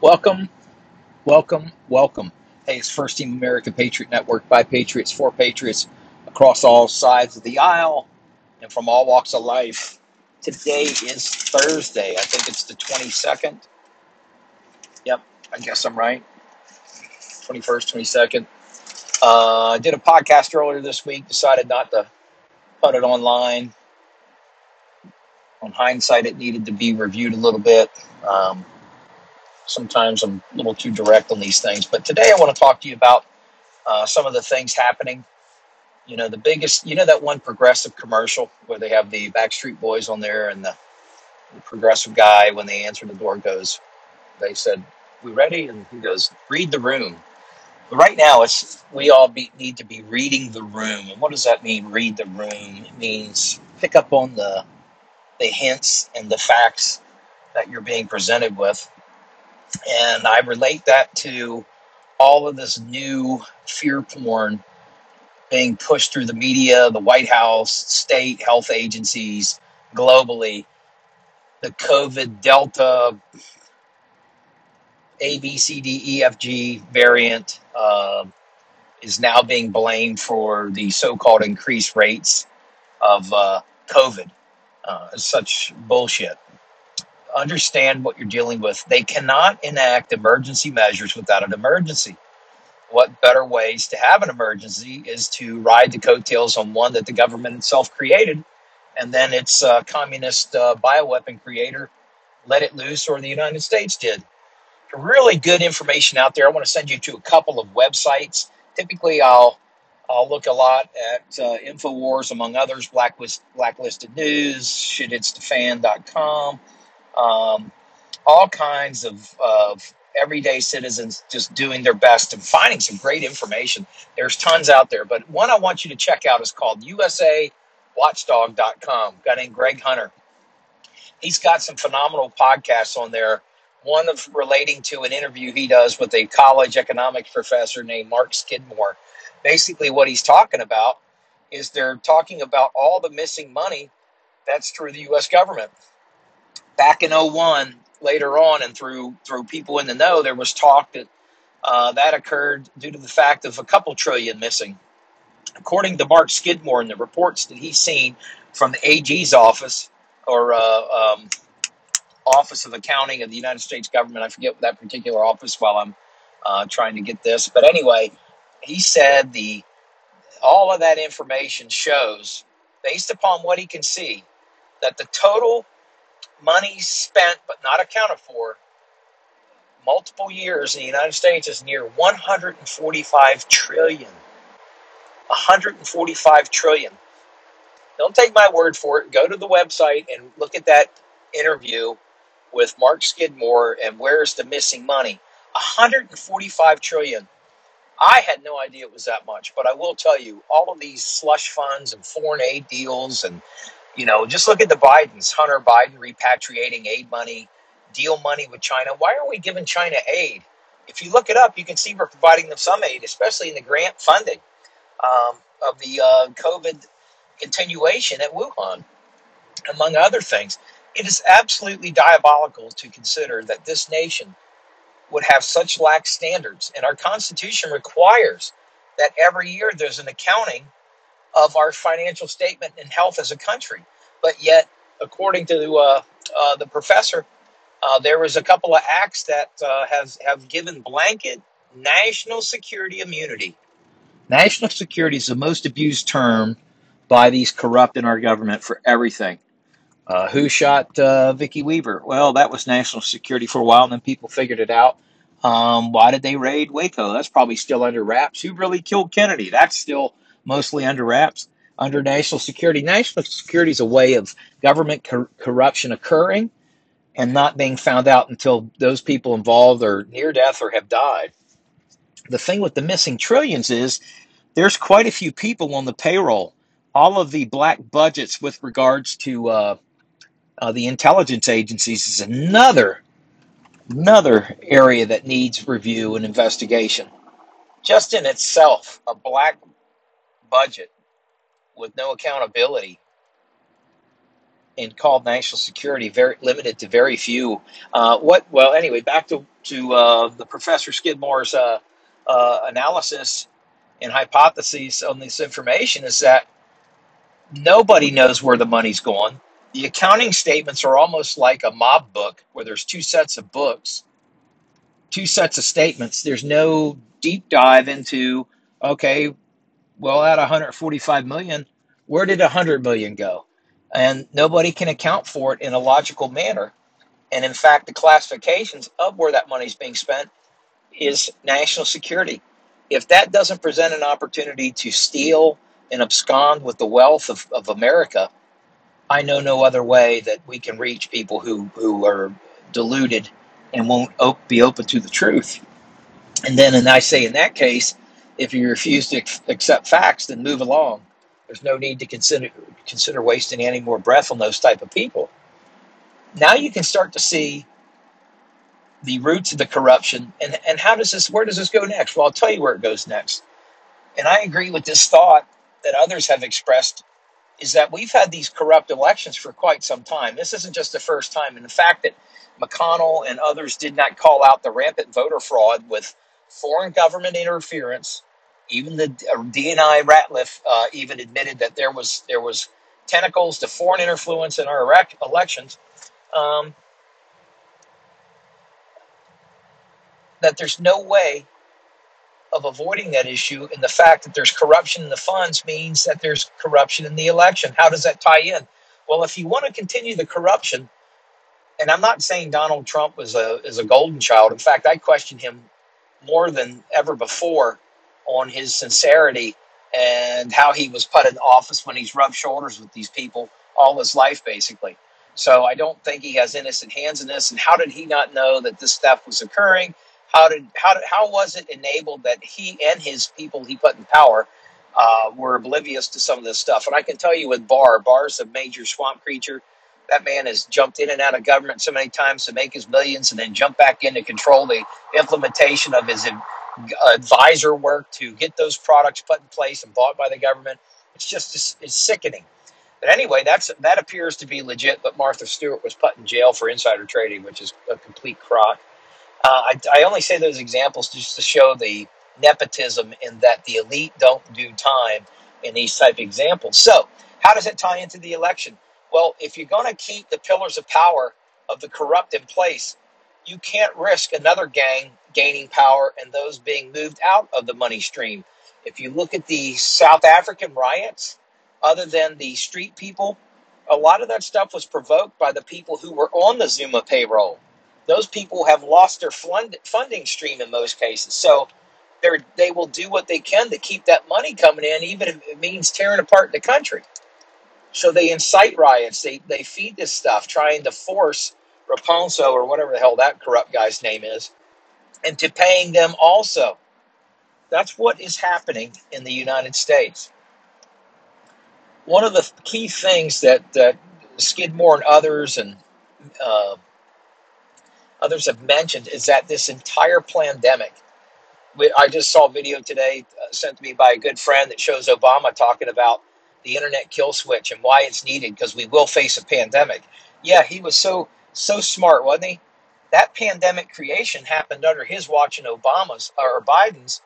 Welcome, welcome, welcome. Hey, it's First Team American Patriot Network by Patriots for Patriots across all sides of the aisle and from all walks of life. Today is Thursday. I think it's the 22nd. Yep, I guess I'm right. 21st, 22nd. Uh, I did a podcast earlier this week, decided not to put it online. On hindsight, it needed to be reviewed a little bit. Um, sometimes I'm a little too direct on these things, but today I want to talk to you about uh, some of the things happening. You know, the biggest, you know, that one progressive commercial where they have the Backstreet Boys on there and the, the progressive guy, when they answer the door, goes, they said, We ready? And he goes, Read the room. But right now, it's we all be, need to be reading the room. And what does that mean? Read the room. It means pick up on the the hints and the facts that you're being presented with, and I relate that to all of this new fear porn being pushed through the media, the White House, state health agencies, globally. The COVID Delta A, B, C, D, E, F, G variant uh, is now being blamed for the so called increased rates of uh, COVID. Uh, such bullshit. Understand what you're dealing with. They cannot enact emergency measures without an emergency. What better ways to have an emergency is to ride the coattails on one that the government itself created, and then its uh, communist uh, bioweapon creator let it loose, or the United States did really good information out there. I want to send you to a couple of websites. Typically, I'll I'll look a lot at uh, Infowars, among others, Blacklist, Blacklisted News, shititsthefan.com, um, all kinds of, of everyday citizens just doing their best and finding some great information. There's tons out there, but one I want you to check out is called USAWatchdog.com. A guy named Greg Hunter. He's got some phenomenal podcasts on there one of relating to an interview he does with a college economics professor named Mark Skidmore. Basically, what he's talking about is they're talking about all the missing money that's through the U.S. government. Back in 01, later on, and through through people in the know, there was talk that uh, that occurred due to the fact of a couple trillion missing. According to Mark Skidmore and the reports that he's seen from the AG's office, or uh, um, Office of Accounting of the United States government. I forget that particular office while I'm uh, trying to get this. But anyway, he said the all of that information shows, based upon what he can see, that the total money spent but not accounted for multiple years in the United States is near 145 trillion. 145 trillion. Don't take my word for it. Go to the website and look at that interview with Mark Skidmore and where's the missing money? 145 trillion. I had no idea it was that much, but I will tell you, all of these slush funds and foreign aid deals, and you know, just look at the Bidens, Hunter Biden repatriating aid money, deal money with China. Why are we giving China aid? If you look it up, you can see we're providing them some aid, especially in the grant funding um, of the uh, COVID continuation at Wuhan, among other things. It is absolutely diabolical to consider that this nation would have such lax standards. And our Constitution requires that every year there's an accounting of our financial statement and health as a country. But yet, according to uh, uh, the professor, uh, there was a couple of acts that uh, has have given blanket national security immunity. National security is the most abused term by these corrupt in our government for everything. Uh, who shot uh, Vicki Weaver? Well, that was national security for a while, and then people figured it out. Um, why did they raid Waco? That's probably still under wraps. Who really killed Kennedy? That's still mostly under wraps, under national security. National security is a way of government cor- corruption occurring and not being found out until those people involved are near death or have died. The thing with the missing trillions is there's quite a few people on the payroll. All of the black budgets with regards to uh, uh, the intelligence agencies is another another area that needs review and investigation. Just in itself, a black budget with no accountability and called national security, very limited to very few. Uh, what? Well, anyway, back to to uh, the Professor Skidmore's uh, uh, analysis and hypotheses on this information is that nobody knows where the money's going. The accounting statements are almost like a mob book where there's two sets of books, two sets of statements. There's no deep dive into okay, well, at 145 million, where did 100 million go? And nobody can account for it in a logical manner. And in fact, the classifications of where that money is being spent is national security. If that doesn't present an opportunity to steal and abscond with the wealth of, of America, I know no other way that we can reach people who, who are deluded and won't be open to the truth. And then, and I say in that case, if you refuse to accept facts, then move along. There's no need to consider consider wasting any more breath on those type of people. Now you can start to see the roots of the corruption and, and how does this where does this go next? Well, I'll tell you where it goes next. And I agree with this thought that others have expressed is that we've had these corrupt elections for quite some time. This isn't just the first time. And the fact that McConnell and others did not call out the rampant voter fraud with foreign government interference even the uh, DNI Ratcliffe uh, even admitted that there was there was tentacles to foreign influence in our Iraq elections. Um, that there's no way of avoiding that issue, and the fact that there's corruption in the funds means that there's corruption in the election. How does that tie in? Well, if you want to continue the corruption, and I'm not saying Donald Trump was a is a golden child. In fact, I question him more than ever before on his sincerity and how he was put in office when he's rubbed shoulders with these people all his life, basically. So I don't think he has innocent hands in this. And how did he not know that this theft was occurring? How did how did how was it enabled that he and his people he put in power uh, were oblivious to some of this stuff? And I can tell you with Barr, Barr's a major swamp creature. That man has jumped in and out of government so many times to make his millions, and then jump back in to control the implementation of his advisor work to get those products put in place and bought by the government. It's just it's, sickening. But anyway, that's that appears to be legit. But Martha Stewart was put in jail for insider trading, which is a complete crock. Uh, I, I only say those examples just to show the nepotism in that the elite don't do time in these type of examples. So, how does it tie into the election? Well, if you're going to keep the pillars of power of the corrupt in place, you can't risk another gang gaining power and those being moved out of the money stream. If you look at the South African riots, other than the street people, a lot of that stuff was provoked by the people who were on the Zuma payroll. Those people have lost their funding stream in most cases. So they will do what they can to keep that money coming in, even if it means tearing apart the country. So they incite riots. They, they feed this stuff, trying to force Raposo or whatever the hell that corrupt guy's name is, and to paying them also. That's what is happening in the United States. One of the key things that, that Skidmore and others and uh, others have mentioned is that this entire pandemic. I just saw a video today uh, sent to me by a good friend that shows Obama talking about the internet kill switch and why it's needed because we will face a pandemic. Yeah, he was so so smart, wasn't he? That pandemic creation happened under his watch and Obama's or Biden's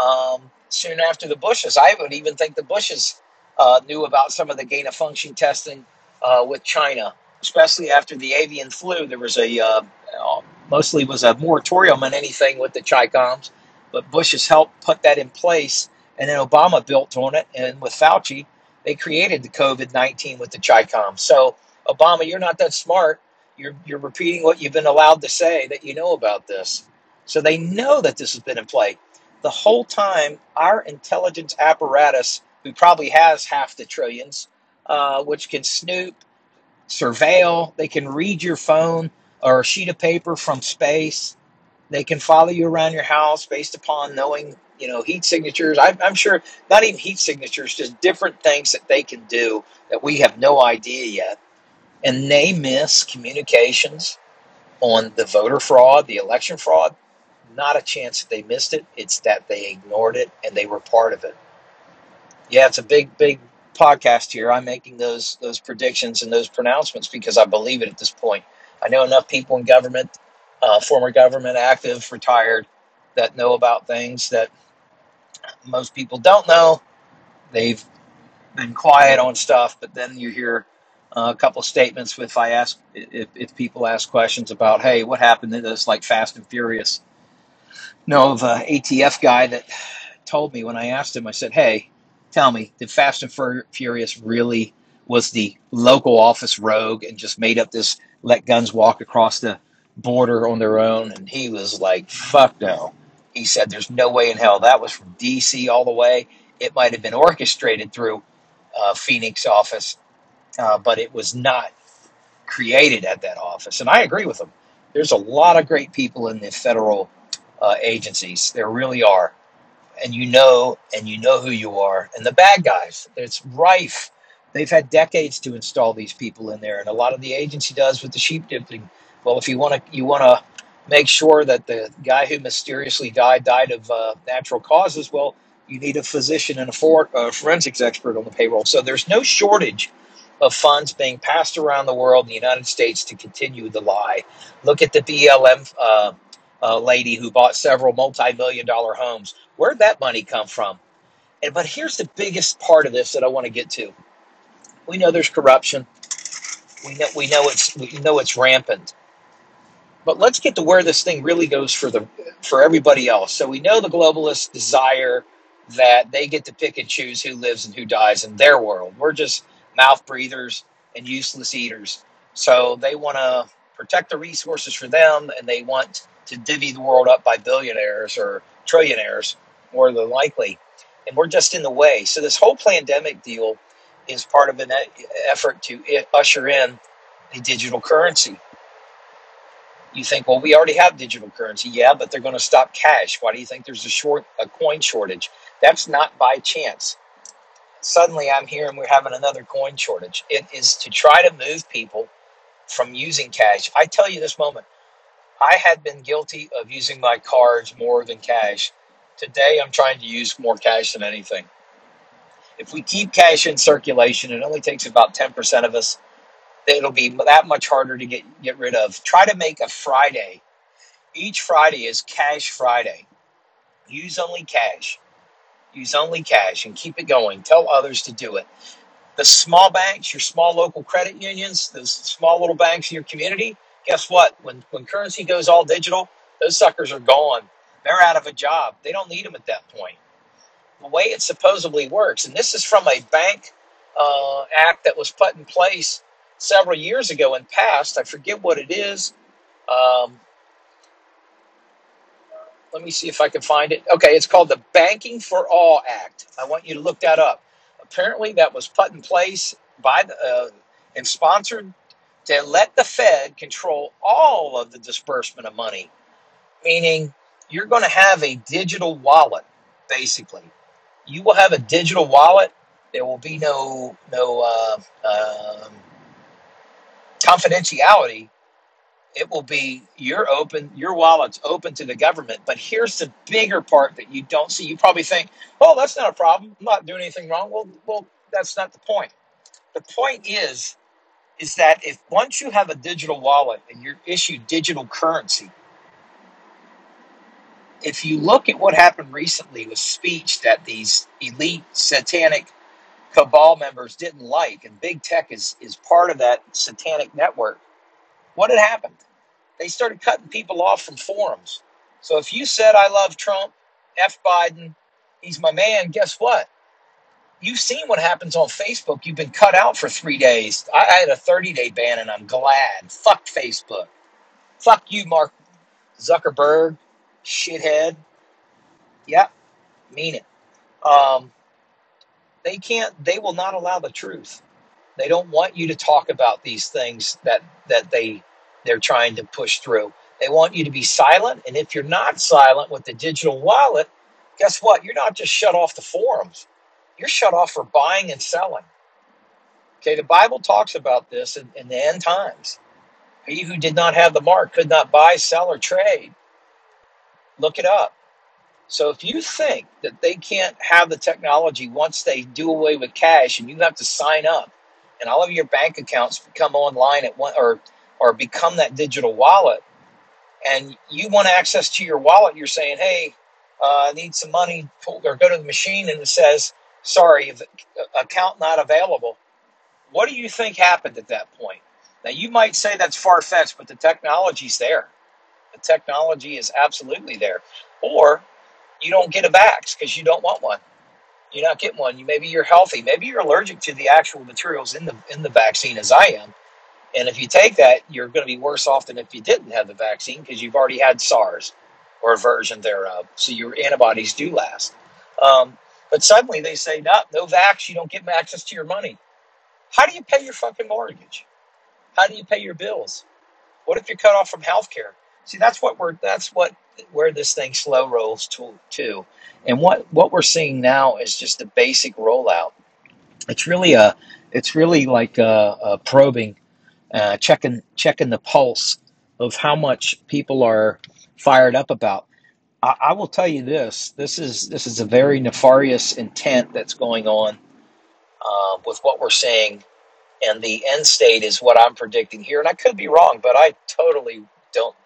um, soon after the Bushes. I would even think the Bushes uh, knew about some of the gain of function testing uh, with China, especially after the avian flu. There was a uh, uh mostly was a moratorium on anything with the Chicoms, but Bush has helped put that in place, and then Obama built on it, and with Fauci, they created the COVID nineteen with the Chicoms. So Obama, you're not that smart. You're, you're repeating what you've been allowed to say that you know about this. So they know that this has been in play. The whole time, our intelligence apparatus, who probably has half the trillions, uh, which can snoop, surveil, they can read your phone or a sheet of paper from space. They can follow you around your house based upon knowing, you know, heat signatures. I, I'm sure not even heat signatures, just different things that they can do that we have no idea yet and they miss communications on the voter fraud, the election fraud. Not a chance that they missed it. It's that they ignored it and they were part of it. Yeah, it's a big, big podcast here, I'm making those those predictions and those pronouncements because I believe it at this point. I know enough people in government, uh, former government, active, retired, that know about things that most people don't know. They've been quiet on stuff, but then you hear uh, a couple statements. If I ask, if, if people ask questions about, hey, what happened to this, like Fast and Furious? No, the ATF guy that told me when I asked him, I said, hey, tell me, did Fast and Furious really was the local office rogue and just made up this let guns walk across the border on their own? And he was like, fuck no. He said, there's no way in hell. That was from DC all the way. It might have been orchestrated through uh, Phoenix office, uh, but it was not created at that office. And I agree with them. There's a lot of great people in the federal uh, agencies. There really are. And you know and you know who you are. And the bad guys. It's rife. They've had decades to install these people in there. And a lot of the agency does with the sheep dipping. Well if you want to you want to make sure that the guy who mysteriously died died of uh, natural causes well you need a physician and a, for, a forensics expert on the payroll. So there's no shortage of funds being passed around the world in the united states to continue the lie look at the blm uh, uh, lady who bought several multi-million dollar homes. Where'd that money come from? And but here's the biggest part of this that I want to get to. We know there's corruption. We know we know it's we know it's rampant. But let's get to where this thing really goes for the for everybody else. So we know the globalists desire that they get to pick and choose who lives and who dies in their world. We're just mouth breathers and useless eaters. So they want to protect the resources for them and they want to divvy the world up by billionaires or trillionaires, more than likely. And we're just in the way. So, this whole pandemic deal is part of an effort to usher in a digital currency. You think, well, we already have digital currency. Yeah, but they're going to stop cash. Why do you think there's a short a coin shortage? That's not by chance. Suddenly, I'm here and we're having another coin shortage. It is to try to move people from using cash. I tell you this moment, I had been guilty of using my cards more than cash. Today, I'm trying to use more cash than anything. If we keep cash in circulation, it only takes about 10% of us. It'll be that much harder to get, get rid of. Try to make a Friday. Each Friday is Cash Friday. Use only cash. Use only cash and keep it going. Tell others to do it. The small banks, your small local credit unions, those small little banks in your community, guess what? When when currency goes all digital, those suckers are gone. They're out of a job. They don't need them at that point. The way it supposedly works, and this is from a bank uh, act that was put in place several years ago and passed. I forget what it is. Um, let me see if I can find it. Okay, it's called the Banking for All Act. I want you to look that up. Apparently, that was put in place by the uh, and sponsored to let the Fed control all of the disbursement of money, meaning you're going to have a digital wallet, basically. You will have a digital wallet. There will be no no uh, um, confidentiality. It will be your open, your wallet's open to the government. But here's the bigger part that you don't see. You probably think, "Oh, that's not a problem. I'm not doing anything wrong." Well, well, that's not the point. The point is is that if once you have a digital wallet and you're issued digital currency, if you look at what happened recently with speech that these elite satanic cabal members didn't like, and big tech is, is part of that satanic network, what had happened? They started cutting people off from forums. So if you said, I love Trump, F Biden, he's my man, guess what? you've seen what happens on Facebook. You've been cut out for three days. I, had a 30 day ban and I'm glad. Fuck Facebook. Fuck you, Mark Zuckerberg, shithead. Yep, mean it. Um, they can't, they will not allow the truth. They don't want you to talk about these things that, that they, they're trying to push through. They want you to be silent. And if you're not silent with the digital wallet, guess what? You're not just shut off the forums you're shut off for buying and selling. Okay, the Bible talks about this in, in the end times. He who did not have the mark could not buy, sell, or trade. Look it up. So if you think that they can't have the technology once they do away with cash and you have to sign up and all of your bank accounts become online at one or or become that digital wallet and you want access to your wallet, you're saying, "Hey, uh, I need some money," or go to the machine and it says, "Sorry, account not available." What do you think happened at that point? Now you might say that's far fetched, but the technology's there. The technology is absolutely there. Or you don't get a vax because you don't want one. You're not getting one. You maybe you're healthy. Maybe you're allergic to the actual materials in the in the vaccine, as I am. And if you take that, you're going to be worse off than if you didn't have the vaccine because you've already had SARS or a version thereof. So your antibodies do last. Um, but suddenly they say, no, no vax, you don't get access to your money. How do you pay your fucking mortgage? How do you pay your bills? What if you're cut off from health care? See, that's what we're that's what where this thing slow rolls to to. And what what we're seeing now is just a basic rollout. It's really a it's really like a, a probing, uh, checking checking the pulse of how much people are fired up about. I, I will tell you this: this is this is a very nefarious intent that's going on uh, with what we're seeing, and the end state is what I'm predicting here. And I could be wrong, but I totally don't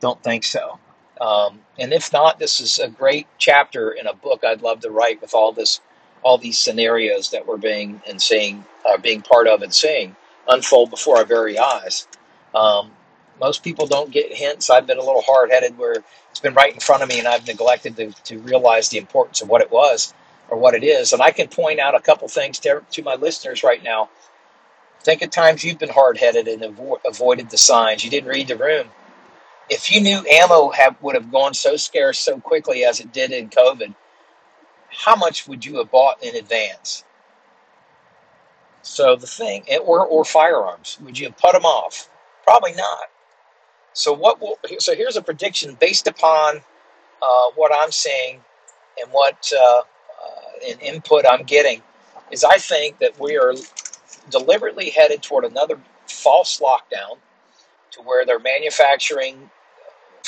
don't think so. Um, and if not, this is a great chapter in a book I'd love to write with all this, all these scenarios that we're being and seeing, uh, being part of and seeing unfold before our very eyes. Um, most people don't get hints. I've been a little hard headed where it's been right in front of me and I've neglected to, to realize the importance of what it was or what it is. And I can point out a couple things to, to my listeners right now. Think of times you've been hard headed and avo- avoided the signs. You didn't read the room. If you knew ammo have, would have gone so scarce so quickly as it did in COVID, how much would you have bought in advance? So the thing, or, or firearms, would you have put them off? Probably not. So what? Will, so here's a prediction based upon uh, what I'm seeing and what uh, uh, input I'm getting is I think that we are deliberately headed toward another false lockdown to where they're manufacturing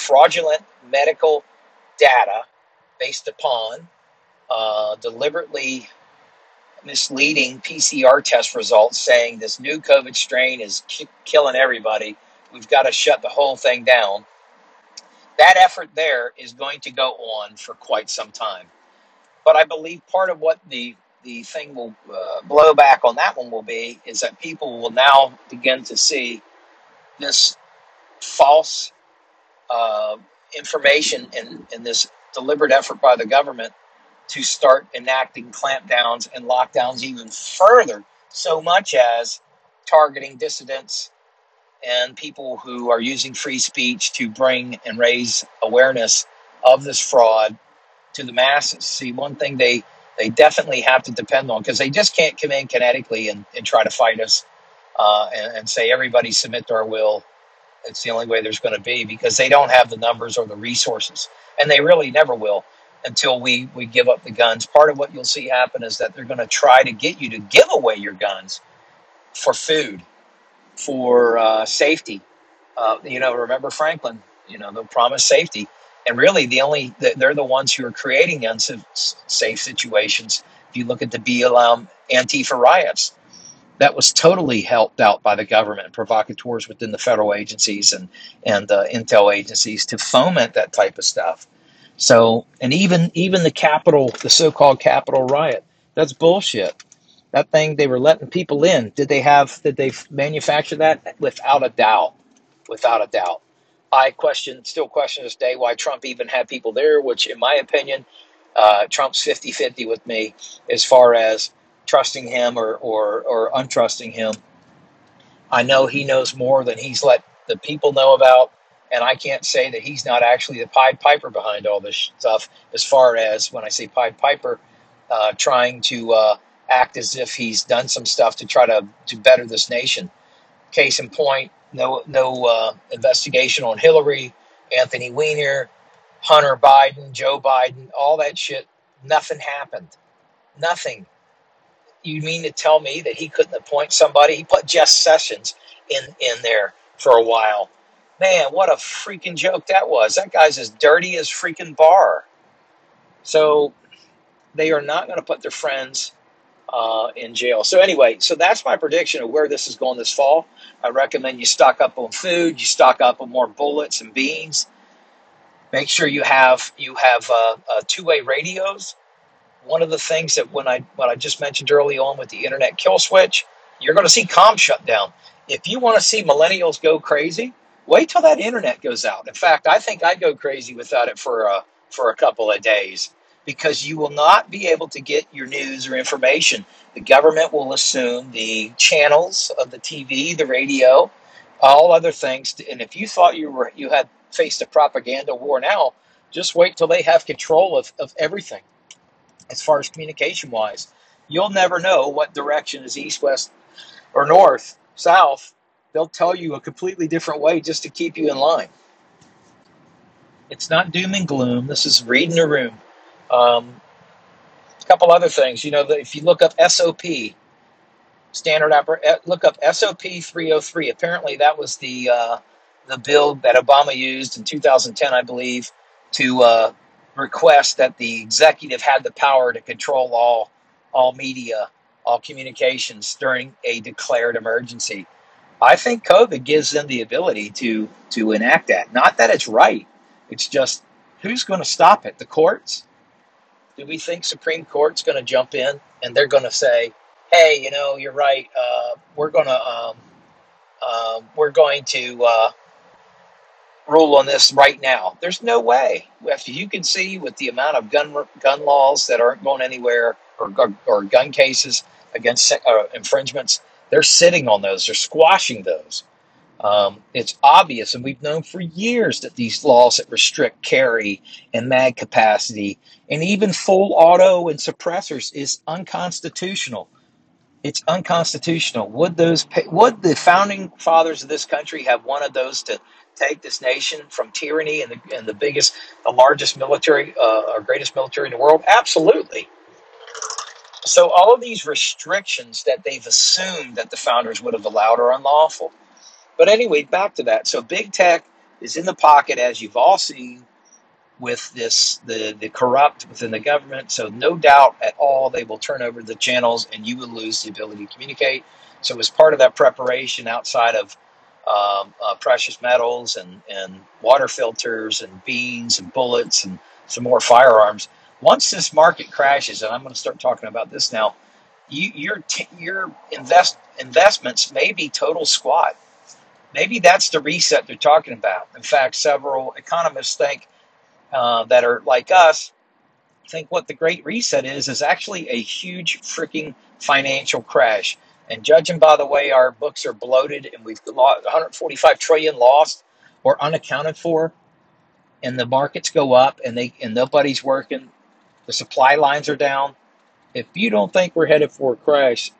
fraudulent medical data based upon uh, deliberately misleading PCR test results saying this new COVID strain is ki- killing everybody. We've got to shut the whole thing down. That effort there is going to go on for quite some time. But I believe part of what the the thing will uh, blow back on that one will be is that people will now begin to see this false uh, information and, and this deliberate effort by the government to start enacting clampdowns and lockdowns even further, so much as targeting dissidents and people who are using free speech to bring and raise awareness of this fraud to the masses. See, one thing they they definitely have to depend on because they just can't come in kinetically and, and try to fight us uh, and, and say everybody submit to our will it's the only way there's going to be because they don't have the numbers or the resources, and they really never will until we we give up the guns. Part of what you'll see happen is that they're going to try to get you to give away your guns for food, for uh, safety. Uh, you know, remember Franklin. You know, they'll promise safety, and really, the only they're the ones who are creating unsafe situations. If you look at the BLM Antifa riots, that was totally helped out by the government provocateurs within the federal agencies and and uh, intel agencies to foment that type of stuff. So, and even even the Capitol, the so-called Capitol riot, that's bullshit. That thing they were letting people in. Did they have? Did they manufacture that? Without a doubt, without a doubt. I question, still question this day why Trump even had people there. Which, in my opinion, uh, Trump's 50-50 with me as far as trusting him or, or, or untrusting him. I know he knows more than he's let the people know about, and I can't say that he's not actually the Pied Piper behind all this stuff. As far as when I say Pied Piper, uh, trying to uh, act as if he's done some stuff to try to to better this nation. Case in point, no no uh, investigation on Hillary, Anthony Weiner, Hunter Biden, Joe Biden, all that shit. Nothing happened. Nothing. You mean to tell me that he couldn't appoint somebody? He put Jeff Sessions in in there for a while. Man, what a freaking joke that was. That guy's as dirty as freaking Barr. So they are not going to put their friends uh, in jail. So anyway, so that's my prediction of where this is going this fall. I recommend you stock up on food, you stock up on more bullets and beans. Make sure you have you have uh, uh, two-way radios one of the things that when I what I just mentioned early on with the internet kill switch, you're going to see com shut down. If you want to see millennials go crazy, wait till that internet goes out. In fact, I think I'd go crazy without it for a for a couple of days because you will not be able to get your news or information. The government will assume the channels of the TV, the radio, all other things. And if you thought you were you had faced a propaganda war now, just wait till they have control of, of everything as far as communication wise. You'll never know what direction is east, west, or north, south. They'll tell you a completely different way just to keep you in line. It's not doom and gloom. This is reading the room. Um, a couple other things. You know, if you look up SOP, standard oper- eh, look up SOP 303. Apparently, that was the uh, the bill that Obama used in 2010, I believe, to uh, request that the executive had the power to control all all media, all communications during a declared emergency. I think COVID gives them the ability to to enact that. Not that it's right. It's just who's going to stop it? The courts? Do we think Supreme Court's going to jump in and they're going to say, "Hey, you know, you're right. Uh, we're going to um, uh, we're going to uh, rule on this right now. There's no way. If you can see with the amount of gun gun laws that aren't going anywhere, or or gun cases against uh, infringements, they're sitting on those. They're squashing those. Um, it's obvious, and we've known for years that these laws that restrict carry and mag capacity and even full auto and suppressors is unconstitutional. It's unconstitutional. Would those would the founding fathers of this country have wanted those to take this nation from tyranny and the, and the biggest, the largest military uh, or greatest military in the world? Absolutely. So all of these restrictions that they've assumed that the founders would have allowed are unlawful. But anyway, back to that. So big tech is in the pocket, as you've all seen, with this the the corrupt within the government. So no doubt at all they will turn over the channels, and you will lose the ability to communicate. So as part of that preparation, outside of um, uh, precious metals and, and water filters and beans and bullets and some more firearms. Once this market crashes, and I'm going to start talking about this now, you, your t- your invest investments may be total squat. Maybe that's the reset they're talking about. In fact, several economists think uh, that are like us think what the Great Reset is is actually a huge freaking financial crash. And judging by the way our books are bloated and we've lost 145 trillion lost or unaccounted for, and the markets go up and they and nobody's working, the supply lines are down. If you don't think we're headed for a crash,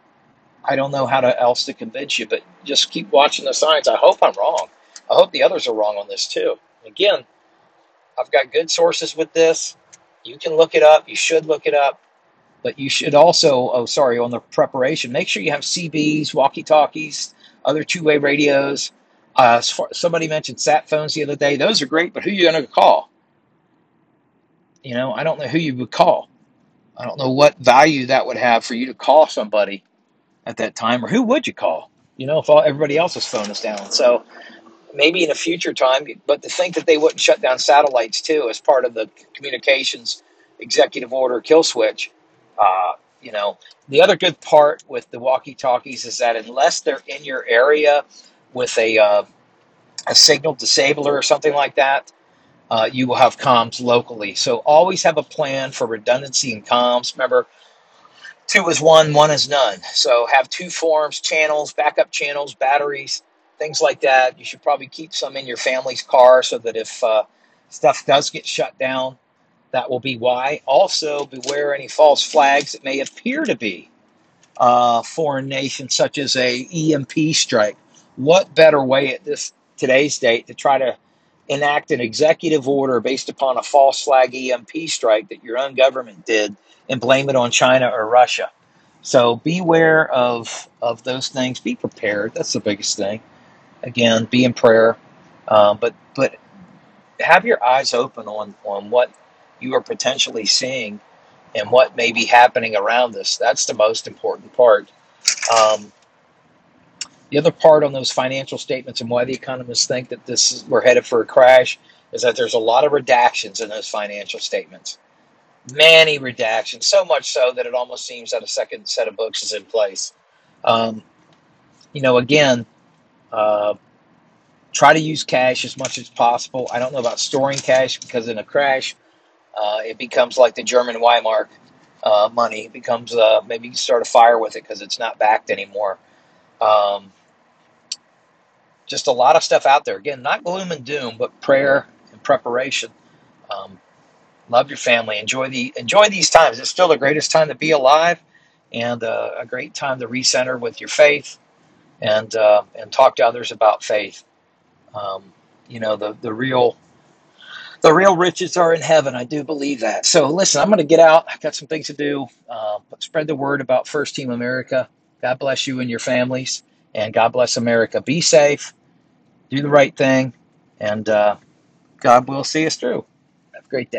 I don't know how to, else to convince you, but just keep watching the signs. I hope I'm wrong. I hope the others are wrong on this too. Again, I've got good sources with this. You can look it up. You should look it up. But you should also, oh, sorry, on the preparation, make sure you have CBs, walkie talkies, other two way radios. Uh, somebody mentioned sat phones the other day. Those are great, but who are you going to call? You know, I don't know who you would call. I don't know what value that would have for you to call somebody at that time, or who would you call? You know, if all, everybody else's phone is down. So maybe in a future time, but to think that they wouldn't shut down satellites too as part of the communications executive order kill switch uh, you know, the other good part with the walkie-talkies is that unless they're in your area with a uh, a signal disabler or something like that, uh, you will have comms locally. So always have a plan for redundancy in comms. Remember, two is one, one is none. So have two forms, channels, backup channels, batteries, things like that. You should probably keep some in your family's car so that if uh, stuff does get shut down, that will be why. Also, beware any false flags that may appear to be uh, foreign nations, such as a EMP strike. What better way at this today's date to try to enact an executive order based upon a false flag EMP strike that your own government did and blame it on China or Russia? So beware of of those things. Be prepared. That's the biggest thing. Again, be in prayer, uh, but but have your eyes open on on what you are potentially seeing and what may be happening around us. That's the most important part. Um, the other part on those financial statements and why the economists think that this is, we're headed for a crash is that there's a lot of redactions in those financial statements. Many redactions, so much so that it almost seems that a second set of books is in place. Um, you know, again, uh, try to use cash as much as possible. I don't know about storing cash because in a crash, uh, it becomes like the German Weimar uh, money. It becomes uh, maybe you start a fire with it because it's not backed anymore. Um, just a lot of stuff out there. Again, not gloom and doom, but prayer and preparation. Um, love your family. Enjoy the enjoy these times. It's still the greatest time to be alive, and uh, a great time to recenter with your faith and uh, and talk to others about faith. Um, you know, the the real the real riches are in heaven. I do believe that. So listen, I'm going to get out. I've got some things to do. Uh, spread the word about First Team America. God bless you and your families, and God bless America. Be safe, do the right thing, and uh, God will see us through. Have a great day.